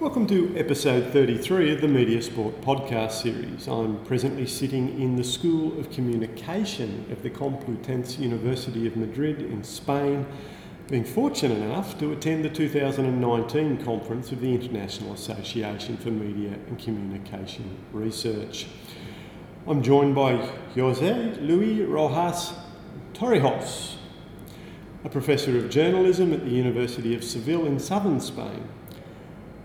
Welcome to episode 33 of the Media Sport podcast series. I'm presently sitting in the School of Communication of the Complutense University of Madrid in Spain, being fortunate enough to attend the 2019 conference of the International Association for Media and Communication Research. I'm joined by Jose Luis Rojas Torrijos, a professor of journalism at the University of Seville in southern Spain.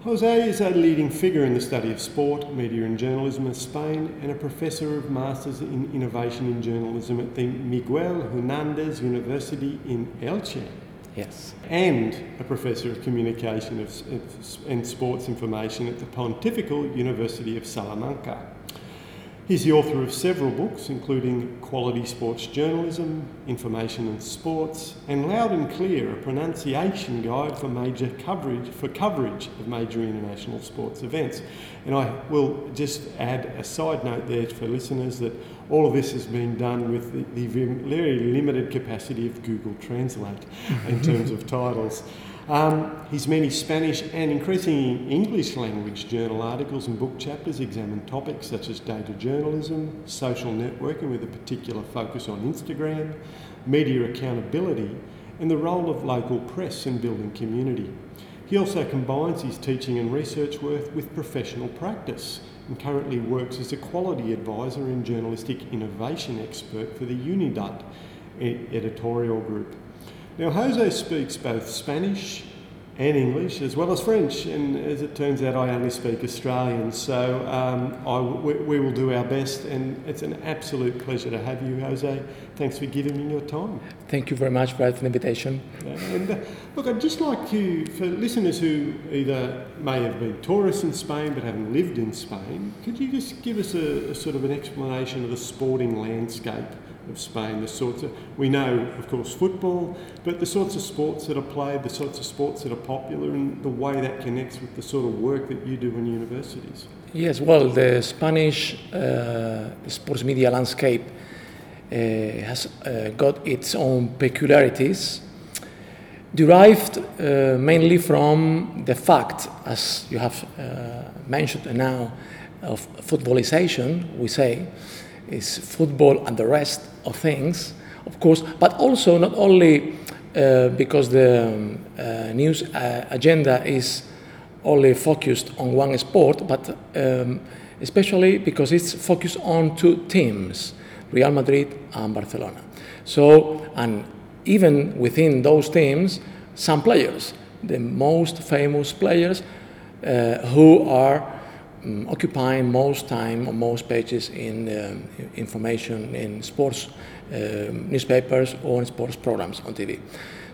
Jose is a leading figure in the study of sport, media and journalism in Spain and a professor of Masters in Innovation in Journalism at the Miguel Hernandez University in Elche. Yes. And a professor of communication and sports information at the Pontifical University of Salamanca. He's the author of several books, including Quality Sports Journalism, Information and Sports, and Loud and Clear, a pronunciation guide for major coverage for coverage of major international sports events. And I will just add a side note there for listeners that all of this has been done with the, the very limited capacity of Google Translate in terms of titles. Um, his many Spanish and increasingly English language journal articles and book chapters examine topics such as data journalism, social networking with a particular focus on Instagram, media accountability, and the role of local press in building community. He also combines his teaching and research work with professional practice and currently works as a quality advisor and journalistic innovation expert for the Unidad editorial group. Now, Jose speaks both Spanish and English as well as French, and as it turns out, I only speak Australian, so um, I, we, we, will do our best, and it's an absolute pleasure to have you, Jose. Thanks for giving me your time. Thank you very much for the invitation. And uh, look, I'd just like to, for listeners who either may have been tourists in Spain but haven't lived in Spain, could you just give us a, a sort of an explanation of the sporting landscape of Spain. The sorts of we know, of course, football, but the sorts of sports that are played, the sorts of sports that are popular, and the way that connects with the sort of work that you do in universities. Yes, well, the Spanish uh, sports media landscape uh, has uh, got its own peculiarities, derived uh, mainly from the fact, as you have uh, mentioned now, of footballization, we say, is football and the rest of things, of course, but also not only uh, because the um, uh, news uh, agenda is only focused on one sport, but um, especially because it's focused on two teams, Real Madrid and Barcelona. So, and even within those teams, some players, the most famous players uh, who are um, occupying most time on most pages in um, information in sports um, newspapers or in sports programs on TV.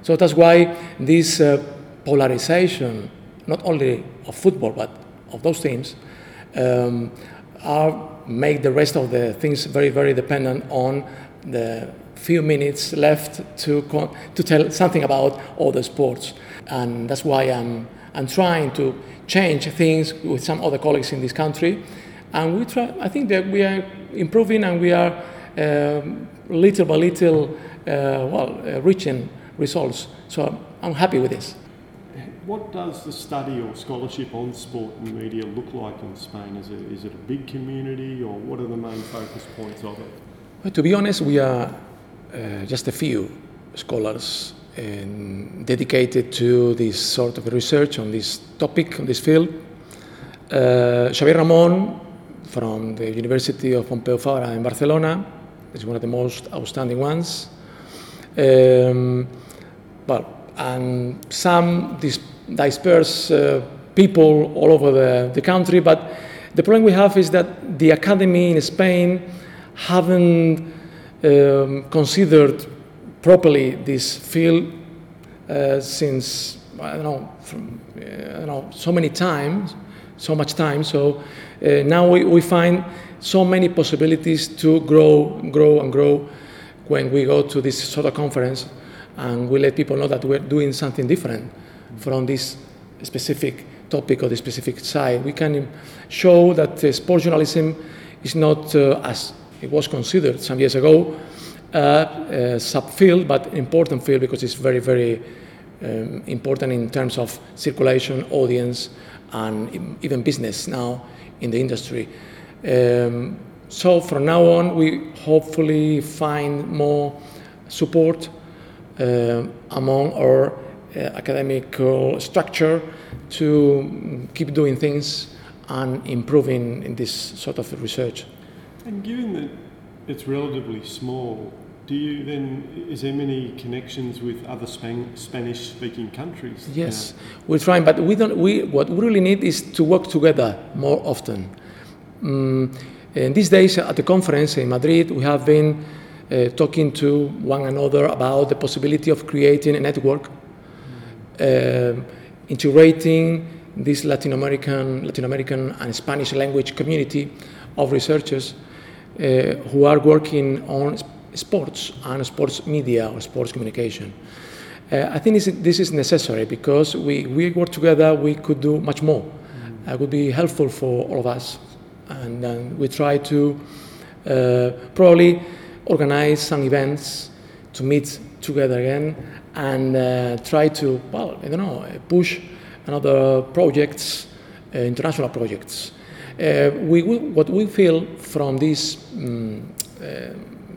So that's why this uh, polarization, not only of football but of those teams, um, are make the rest of the things very very dependent on the few minutes left to to tell something about the sports, and that's why I'm I'm trying to change things with some other colleagues in this country. And we try, I think that we are improving and we are um, little by little, uh, well, uh, reaching results. So I'm happy with this. What does the study or scholarship on sport and media look like in Spain? Is it, is it a big community or what are the main focus points of it? Well, to be honest, we are uh, just a few scholars dedicated to this sort of research on this topic, on this field. Uh, Xavier Ramon from the University of Pompeu Fabra in Barcelona is one of the most outstanding ones. Um, well, and some dis- dispersed uh, people all over the, the country, but the problem we have is that the academy in Spain haven't um, considered properly this field uh, since I don't know from uh, I don't know so many times, so much time. So uh, now we, we find so many possibilities to grow, grow, and grow when we go to this sort of conference and we let people know that we're doing something different from this specific topic or the specific side. We can show that sports journalism is not uh, as it was considered some years ago subfield, but important field because it's very, very um, important in terms of circulation, audience, and even business now in the industry. Um, so from now on, we hopefully find more support uh, among our uh, academic structure to keep doing things and improving in this sort of research. And given that it's relatively small, do you then is there many connections with other Span- Spanish speaking countries? Yes, we're trying, but we don't. We what we really need is to work together more often. Um, in these days at the conference in Madrid, we have been uh, talking to one another about the possibility of creating a network, uh, integrating this Latin American, Latin American and Spanish language community of researchers who are working on sports and sports media or sports communication. Uh, I think this, is necessary because we, we work together, we could do much more. It would be helpful for all of us. And uh, we try to uh, probably organize some events to meet together again and uh, try to, well, I don't know, push another projects, uh, international projects. Uh, we, we, what we feel from these, um,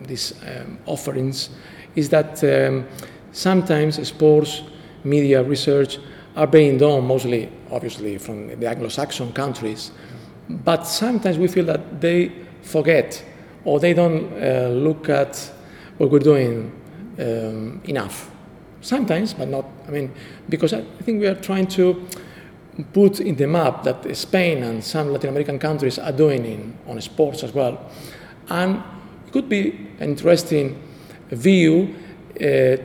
these um, offerings is that um, sometimes sports media research are being done mostly, obviously, from the Anglo-Saxon countries, but sometimes we feel that they forget or they don't uh, look at what we're doing um, enough. Sometimes, but not, I mean, because I think we are trying to put in the map that Spain and some Latin American countries are doing in, on sports as well. And it could be an interesting view uh,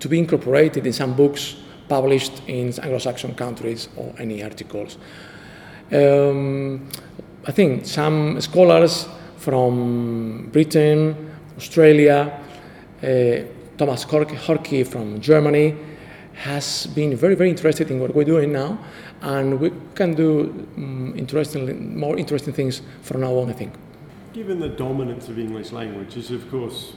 to be incorporated in some books published in Anglo-Saxon countries or any articles. Um, I think some scholars from Britain, Australia, uh, Thomas Horky from Germany has been very, very interested in what we're doing now, and we can do um, interesting, more interesting things from now on, I think. Given the dominance of English language, is of course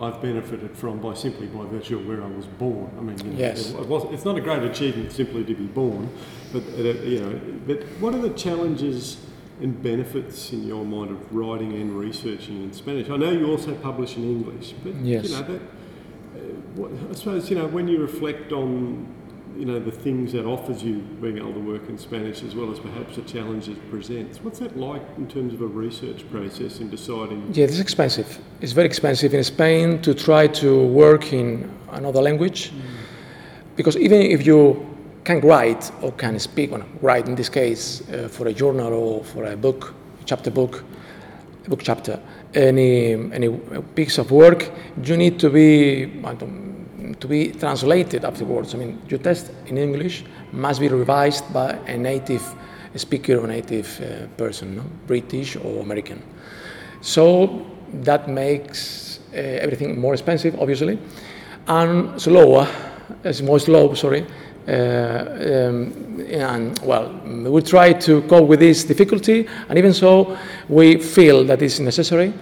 I've benefited from by simply by virtue of where I was born. I mean, you know, yes. it was, it's not a great achievement simply to be born, but uh, you know, but what are the challenges and benefits in your mind of writing and researching in Spanish? I know you also publish in English, but yes. you know that I suppose you know when you reflect on you know the things that offers you being able to work in Spanish as well as perhaps the challenges it presents. What's that like in terms of a research process in deciding? Yeah, it's expensive. It's very expensive in Spain to try to work in another language mm. because even if you can write or can speak, well, write in this case uh, for a journal or for a book, chapter book, book chapter, any any piece of work, you need to be to be translated afterwards. I mean, your test in English must be revised by a native speaker or native uh, person, no? British or American. So that makes uh, everything more expensive, obviously, and slower. It's more slow, sorry, uh, and well, we try to cope with this difficulty, and even so, we feel that it's necessary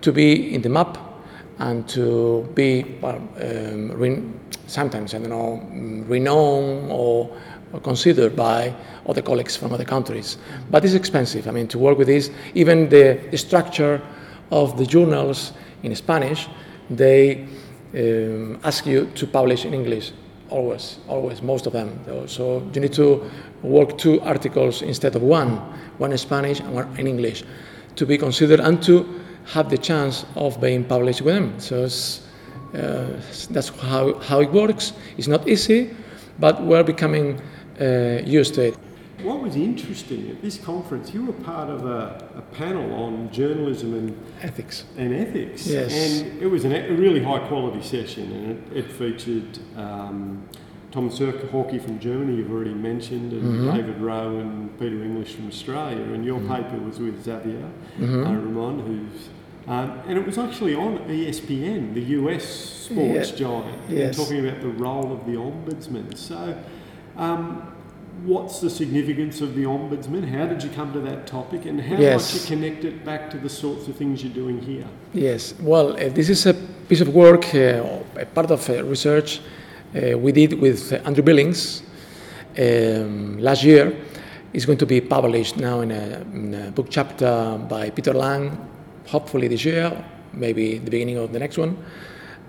to be in the map and to be well, um, sometimes I don't know renowned or, or, considered by other colleagues from other countries. But it's expensive. I mean, to work with this, even the, the structure of the journals in Spanish, they um, ask you to publish in English always, always, most of them. So you need to work two articles instead of one, one in Spanish and one in English, to be considered and to have the chance of being published with them. So uh, that's how, how it works. It's not easy, but we're becoming uh, used to it. What was interesting at this conference, you were part of a, a panel on journalism and ethics. And ethics. Yes. And it was an, a really high quality session, and it, it featured um, Tom from Germany, you've already mentioned, and mm-hmm. David Rowe and Peter English from Australia. And your mm-hmm. paper was with Xavier mm-hmm. Ramon, who's um, and it was actually on ESPN, the US sports yeah. giant, yes. talking about the role of the ombudsman. So, um, what's the significance of the ombudsman? How did you come to that topic, and how yes. might you connect it back to the sorts of things you're doing here? Yes, well, uh, this is a piece of work, uh, a part of uh, research uh, we did with Andrew Billings um, last year. It's going to be published now in a, in a book chapter by Peter Lang, hopefully this year, maybe the beginning of the next one.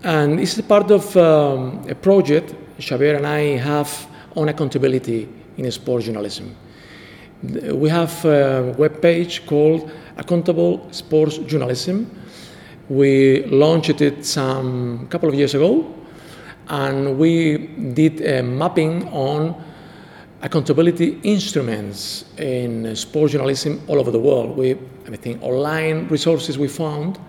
And this is part of um, a project Xavier and I have on accountability in sports journalism. We have a web page called Accountable Sports Journalism. We launched it some couple of years ago, and we did a mapping on accountability instruments in sports journalism all over the world. We, I think, online resources we found,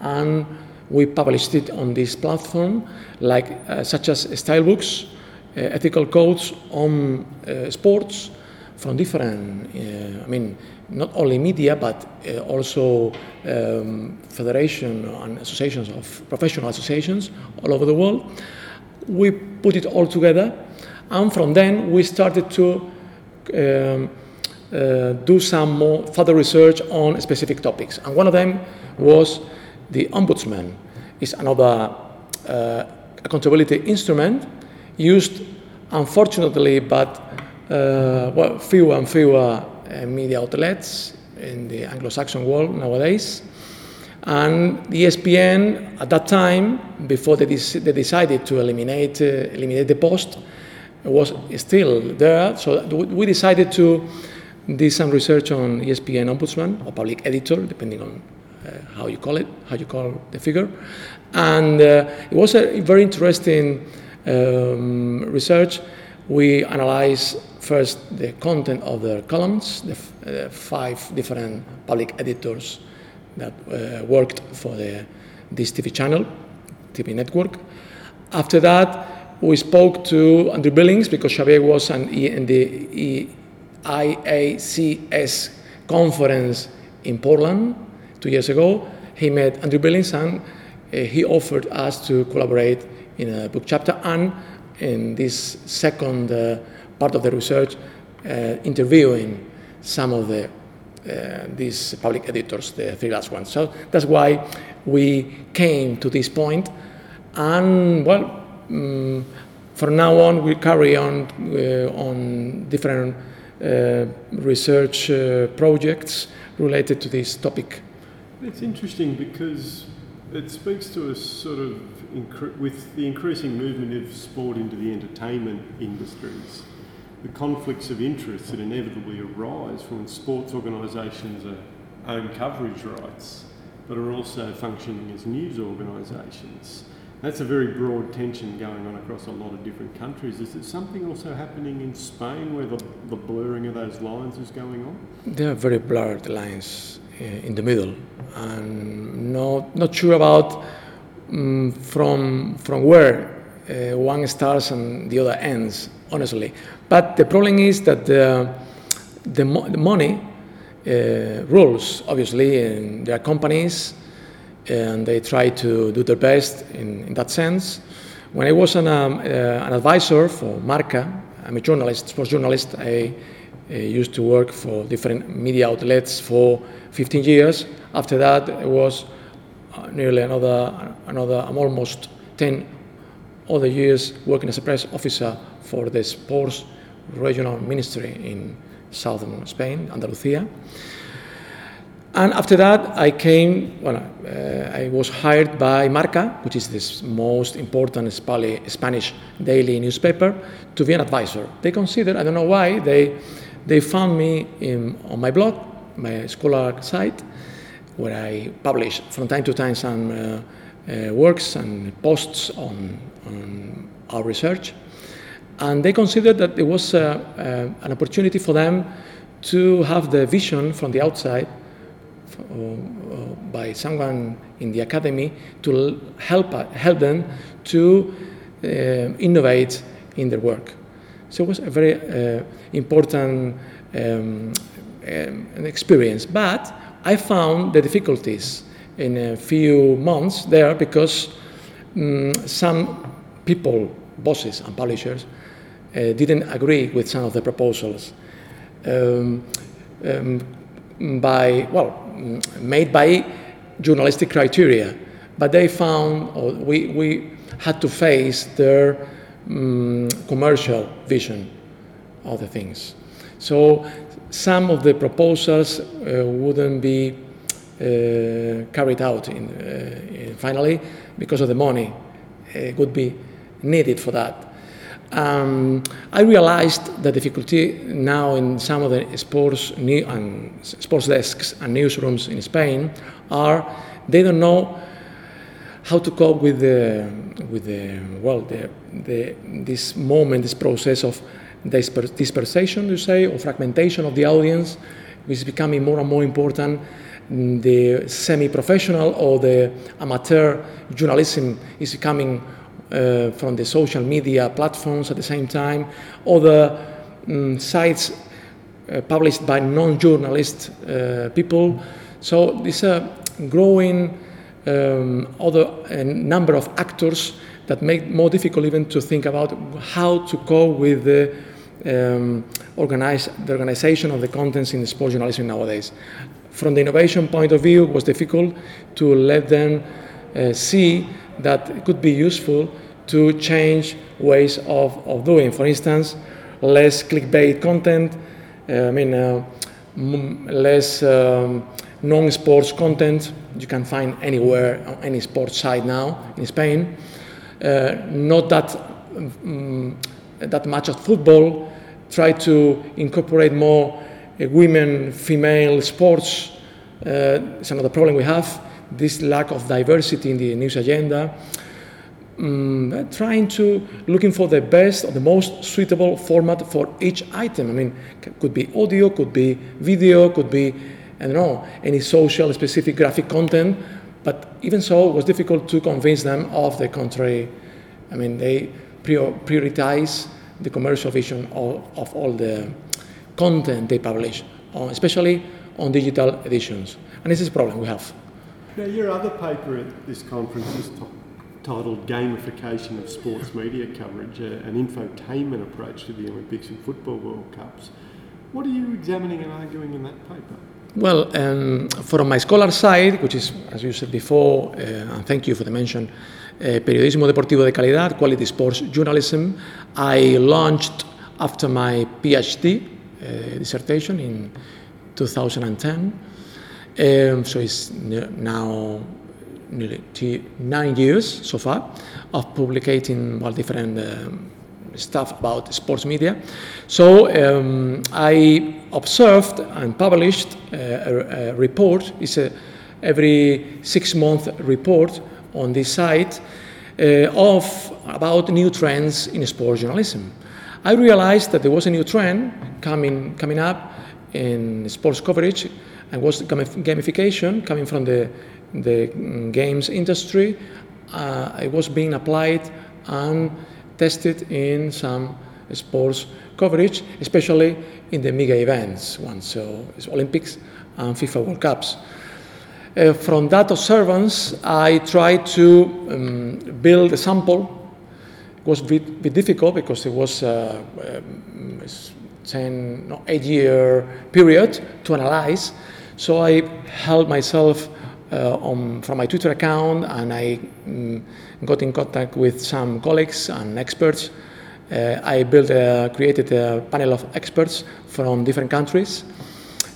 and we published it on this platform, like uh, such as style books, ethical codes on uh, sports from different, uh, I mean, not only media but uh, also um, federation and associations of professional associations all over the world. We put it all together and from then, we started to um, uh, do some more further research on specific topics. And one of them was the ombudsman is another uh, accountability instrument used, unfortunately, but uh, well, fewer and fewer uh, media outlets in the Anglo-Saxon world nowadays. And ESPN, at that time, before they, they decided to eliminate, uh, eliminate the post, was still there. So we decided to do some research on ESPN ombudsman or public editor, depending on uh, how you call it, how you call the figure. And uh, it was a very interesting um, research. We analyzed first the content of the columns, the uh, five different public editors that uh, worked for the, this TV channel, TV network. After that, we spoke to Andrew Billings because Xavier was an, in the IACS conference in Portland two years ago. He met Andrew Billings and uh, he offered us to collaborate in a book chapter and in this second uh, part of the research, uh, interviewing some of the uh, these public editors, the three last ones. So that's why we came to this point, and well, um, from now on, we carry on uh, on different uh, research projects related to this topic. It's interesting because it speaks to us sort of with the increasing movement of sport into the entertainment industries, the conflicts of interest that inevitably arise when sports organisations own coverage rights, but are also functioning as news organisations. That's a very broad tension going on across a lot of different countries. Is there something also happening in Spain where the, the blurring of those lines is going on? There are very blurred lines in the middle. and not, not sure about um, from, from where uh, one starts and the other ends, honestly. But the problem is that the, the, mo- the money uh, rules, obviously, and there are companies and they try to do their best in, in that sense. When I was an, um, uh, an advisor for Marca, I'm a journalist, sports journalist. I used to work for different media outlets for 15 years. After that, it was uh, nearly another, another I'm almost 10 other years working as a press officer for the sports regional ministry in southern Spain, Andalusia. And after that, I came, well, uh, I was hired by Marca, which is the most important Spanish daily newspaper, to be an advisor. They considered, I don't know why, they, they found me in, on my blog, my scholar site, where I publish from time to time some uh, uh, works and posts on, on, our research. And they considered that it was uh, uh, an opportunity for them to have the vision from the outside by someone in the academy to help, help them to uh, innovate in their work. So it was a very uh, important um, um, experience. But I found the difficulties in a few months there because um, some people, bosses and publishers, uh, didn't agree with some of the proposals. Um, um, by, well, made by journalistic criteria, but they found, we, we had to face their um, commercial vision of the things. So some of the proposals uh, wouldn't be uh, carried out in, uh, in finally because of the money uh, would be needed for that. Um, I realized the difficulty now in some of the sports, new, and sports desks and newsrooms in Spain are they don't know how to cope with the, with the well, the, the, this moment, this process of disper- dispersation, you say, or fragmentation of the audience, which is becoming more and more important. The semi-professional or the amateur journalism is becoming uh, from the social media platforms at the same time, other um, sites uh, published by non-journalist uh, people. So this a growing um, other number of actors that make more difficult even to think about how to cope with the, um, organize, the organization of the contents in sports journalism nowadays. From the innovation point of view, it was difficult to let them uh, see that it could be useful to change ways of, of doing. For instance, less clickbait content, uh, I mean, uh, less um, non sports content you can find anywhere on any sports site now in Spain. Uh, not that, um, that much of football, try to incorporate more uh, women, female sports. Uh, it's another problem we have this lack of diversity in the news agenda. Um, trying to looking for the best or the most suitable format for each item. I mean, could be audio, could be video, could be I don't know any social specific graphic content. But even so, it was difficult to convince them of the contrary. I mean, they prioritize the commercial vision of, of all the content they publish, especially on digital editions. And this is a problem we have. Now, your other paper at this conference is t- titled Gamification of Sports Media Coverage, uh, an infotainment approach to the Olympics and Football World Cups. What are you examining and arguing in that paper? Well, um, from my scholar side, which is, as you said before, uh, and thank you for the mention, uh, Periodismo Deportivo de Calidad, Quality Sports Journalism, I launched after my PhD uh, dissertation in 2010. Um, so it's now nearly nine years so far of publicating well, different um, stuff about sports media. So um, I observed and published a, a report. It's a every six month report on this site uh, of about new trends in sports journalism. I realized that there was a new trend coming coming up in sports coverage and was gamification coming from the, the games industry. Uh, it was being applied and tested in some sports coverage, especially in the mega events, one so Olympics and FIFA World Cups. Uh, from that observance, I tried to um, build a sample. It was a bit, bit difficult because it was uh, um, 10, no, eight year period to analyze. So I held myself uh, on, from my Twitter account and I um, got in contact with some colleagues and experts. Uh, I built a, created a panel of experts from different countries.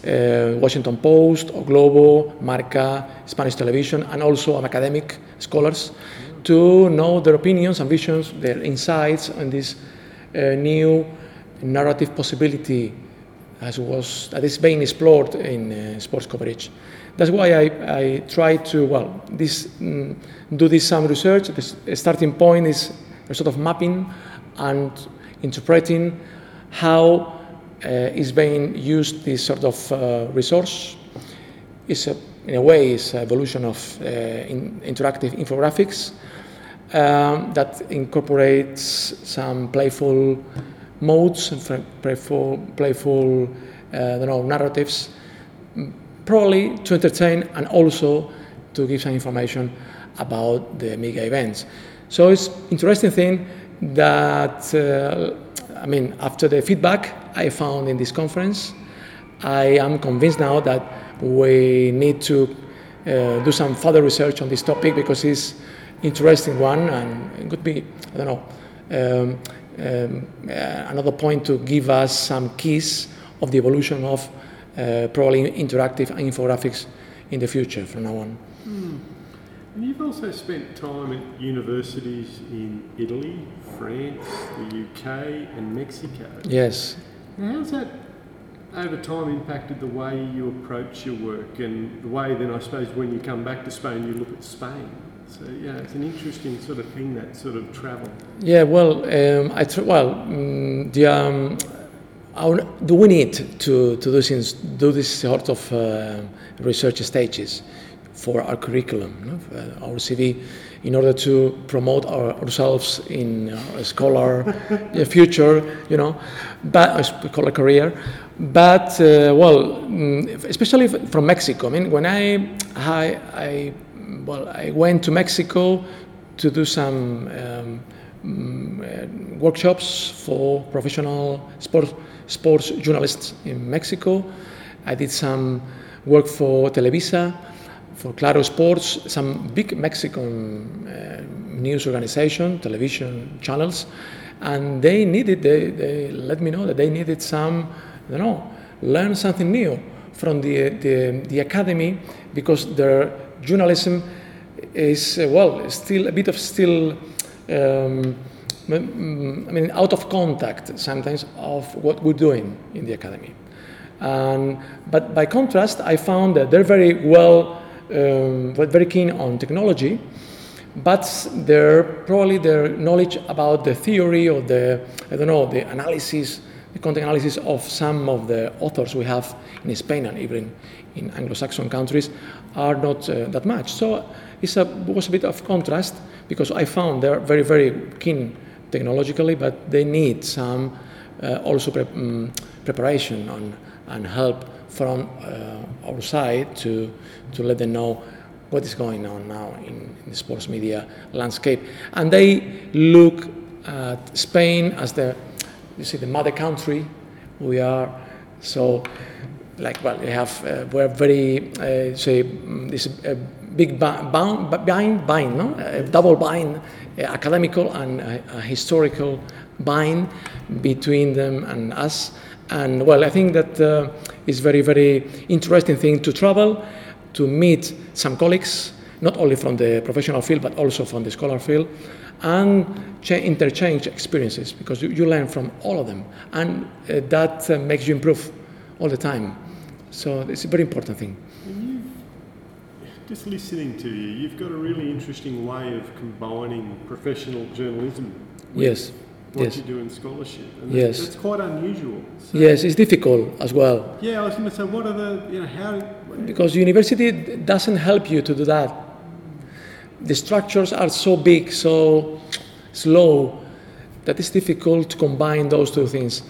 Uh, Washington Post, O Globo, Marca, Spanish television, and also academic scholars to know their opinions and visions, their insights on this uh, new narrative possibility as was that is being explored in uh, sports coverage. That's why I, I try to well this mm, do this some research. The starting point is a sort of mapping and interpreting how uh, is being used this sort of uh, resource. It's a, in a way it's an evolution of uh, in interactive infographics um, that incorporates some playful modes and playful, playful uh, know, narratives, probably to entertain and also to give some information about the mega events. So it's interesting thing that uh, I mean after the feedback I found in this conference, I am convinced now that we need to uh, do some further research on this topic because it's interesting one and it could be I don't know. Um, um, uh, another point to give us some keys of the evolution of probably interactive infographics in the future from now on. And you've also spent time at universities in Italy, France, the UK, and Mexico. Yes. Now, how's that over time impacted the way you approach your work and the way then I suppose when you come back to Spain you look at Spain? So yeah, it's an interesting sort of thing that sort of travel. Yeah, well, um, I tr- well, mm, the, um, our, do we need to, to do, things, do this sort of uh, research stages for our curriculum, no? uh, our CV, in order to promote our, ourselves in a scholar uh, future, you know, but a scholar career. But uh, well, mm, especially from Mexico. I mean, when I, I, I well, I went to Mexico to do some um, mm, uh, workshops for professional sports sports journalists in Mexico. I did some work for Televisa, for Claro Sports, some big Mexican uh, news organization, television channels, and they needed. They, they let me know that they needed some, you know, learn something new from the the, the academy because their journalism is uh, well still a bit of still um, I mean out of contact sometimes of what we're doing in the academy. And, but by contrast, I found that they're very well, um, very keen on technology, but their probably their knowledge about the theory or the I don't know the analysis, the content analysis of some of the authors we have in Spain and even in Anglo-Saxon countries are not uh, that much. So a, was a bit of contrast because I found they're very very keen technologically, but they need some uh, also pre- um, preparation on, and help from uh, our side to, to let them know what is going on now in, in the sports media landscape. And they look at Spain as the, you see, the mother country. We are so, like, well, we have, uh, we're very, uh, say, mm, this uh, big bi- bound, bind, bind, no? A double bind, uh, academical and uh, a historical bind between them and us. And well, I think that uh, very, very interesting thing to travel, to meet some colleagues, not only from the professional field but also from the scholar field, and cha- interchange experiences because you, you learn from all of them, and uh, that uh, makes you improve all the time. So it's a very important thing. Just listening to you, you've got a really interesting way of combining professional journalism with Yes. what Yes. you do in scholarship. And Yes. That's quite unusual. So, Yes, it's difficult as well Yeah, I was going to say, what are the, you know, how, because university doesn't help you to do that. The structures are so big, so slow, that it's difficult to combine those two things.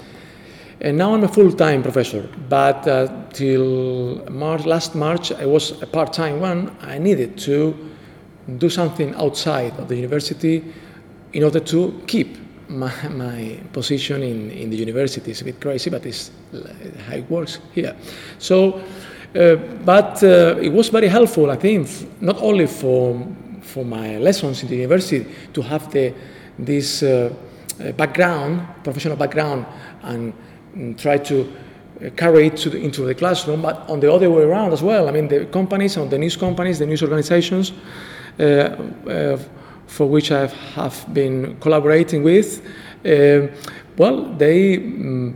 And now I'm a full-time professor, but uh, till March, last March I was a part-time one. I needed to do something outside of the university in order to keep my, my position in, in the university. It's a bit crazy, but it's how it works here. So, uh, but uh, it was very helpful, I think, not only for, for my lessons in the university to have the, this uh, background, professional background, and, try to uh, carry it the, into the classroom, but on the other way around as well. I mean, the companies, on the news companies, the news organizations, uh, uh, for which I have been collaborating with, uh, well, they mm,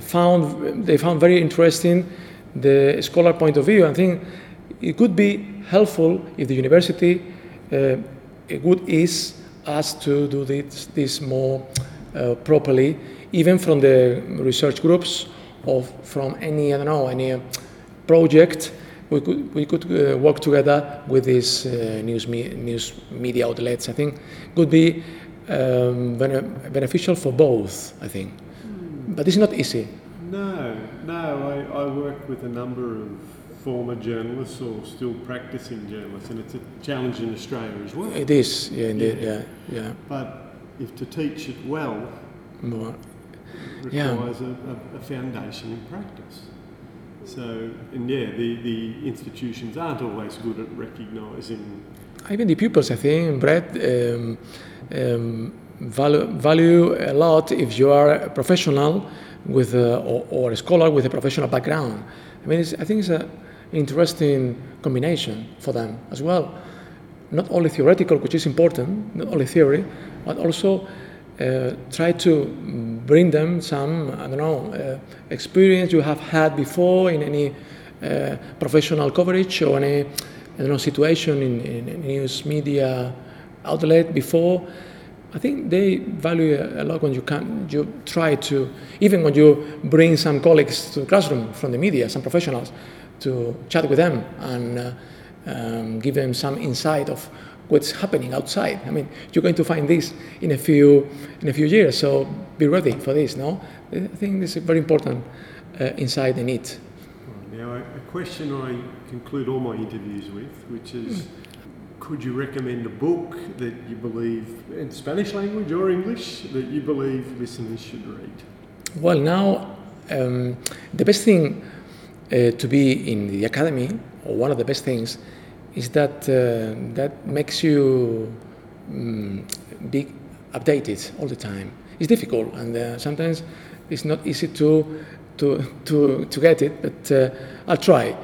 found they found very interesting the scholar point of view. I think it could be helpful if the university uh, would ease us to do this, this more uh, properly, even from the research groups or from any I don't know any uh, project. We could, we could uh, work together with these uh, news, me- news media outlets. I think could be um, bene- beneficial for both. I think, but it's not easy. No, no. I, I work with a number of former journalists or still practicing journalists, and it's a challenge in Australia as well. It is, yeah, indeed, yeah, yeah. But if to teach it well More, Yeah. Requires a, a, a foundation in practice. So, and yeah, the, the institutions aren't always good at recognising. even the pupils, I think, Brett, um, um, value, value a lot if you are a professional with a, or, or, a scholar with a professional background. I mean, I think it's an interesting combination for them as well. Not only theoretical, which is important, not only theory, but also uh, try to bring them some, I don't know, uh, experience you have had before in any uh, professional coverage or any, I don't know, situation in, in news media outlet before. I think they value a lot when you can you try to even when you bring some colleagues to the classroom from the media, some professionals, to chat with them and uh, um, give them some insight of what's happening outside. I mean, you're going to find this in a few in a few years, so be ready for this. No, I think this is very important uh, insight in it. Now, a question I conclude all my interviews with, which is. Mm could you recommend a book that you believe in Spanish language or English that you believe listeners should read? Well, now um, the best thing uh, to be in the academy, or one of the best things, is that uh, that makes you um, be updated all the time. It's difficult, and uh, sometimes it's not easy to to to to get it, but uh, I'll try.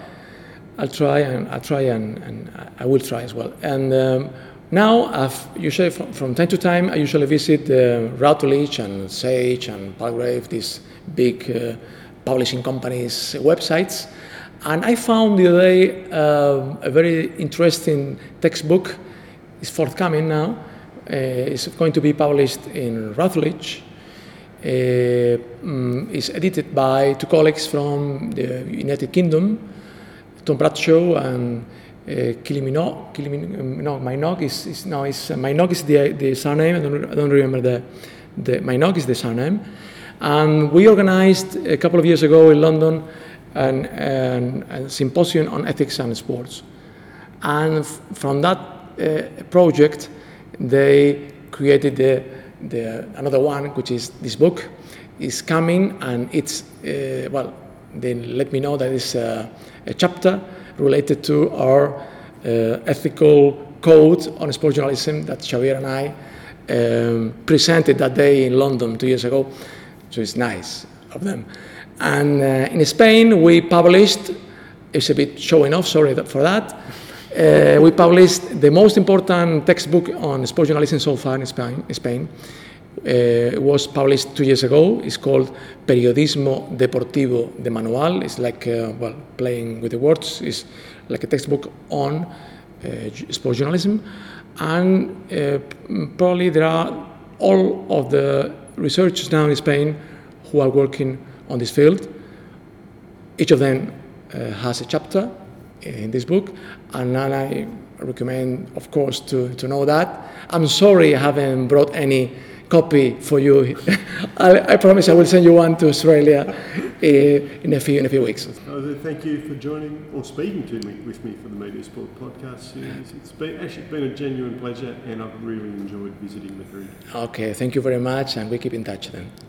I'll try and I'll try and, and I will try as well. And um, now, I've usually from, from, time to time, I usually visit uh, Routledge and Sage and Palgrave, these big uh, publishing companies' websites. And I found the other day uh, a very interesting textbook. It's forthcoming now. Uh, it's going to be published in Routledge. Uh, um, it's edited by two colleagues from the United Kingdom Tom Bradshaw and uh, Kilimino, um, no, Minogue is, is no, uh, is the, the surname. I don't, I don't remember the, the Minogue is the surname. And we organized a couple of years ago in London an, an, a symposium on ethics and sports. And from that uh, project, they created the, the, another one, which is this book, is coming, and it's uh, well, they let me know that it's a, a chapter related to our uh, ethical code on sports journalism that Xavier and I um, presented that day in London two years ago. So it's nice of them. And uh, in Spain, we published, it's a bit showing off, sorry for that. Uh, we published the most important textbook on sports journalism so far in Spain. Spain. Uh, it was published two years ago. It's called Periodismo Deportivo de Manual. It's like, uh, well, playing with the words. It's like a textbook on uh, sports journalism. And uh, probably there are all of the researchers now in Spain who are working on this field. Each of them uh, has a chapter in this book, and I recommend, of course, to, to know that. I'm sorry I haven't brought any copy for you. I, I, promise I will send you one to Australia uh, in a few in a few weeks. thank you for joining or speaking to me with me for the Media Sport podcast series. It's been actually been a genuine pleasure, and I've really enjoyed visiting Madrid. Okay, thank you very much, and we keep in touch then.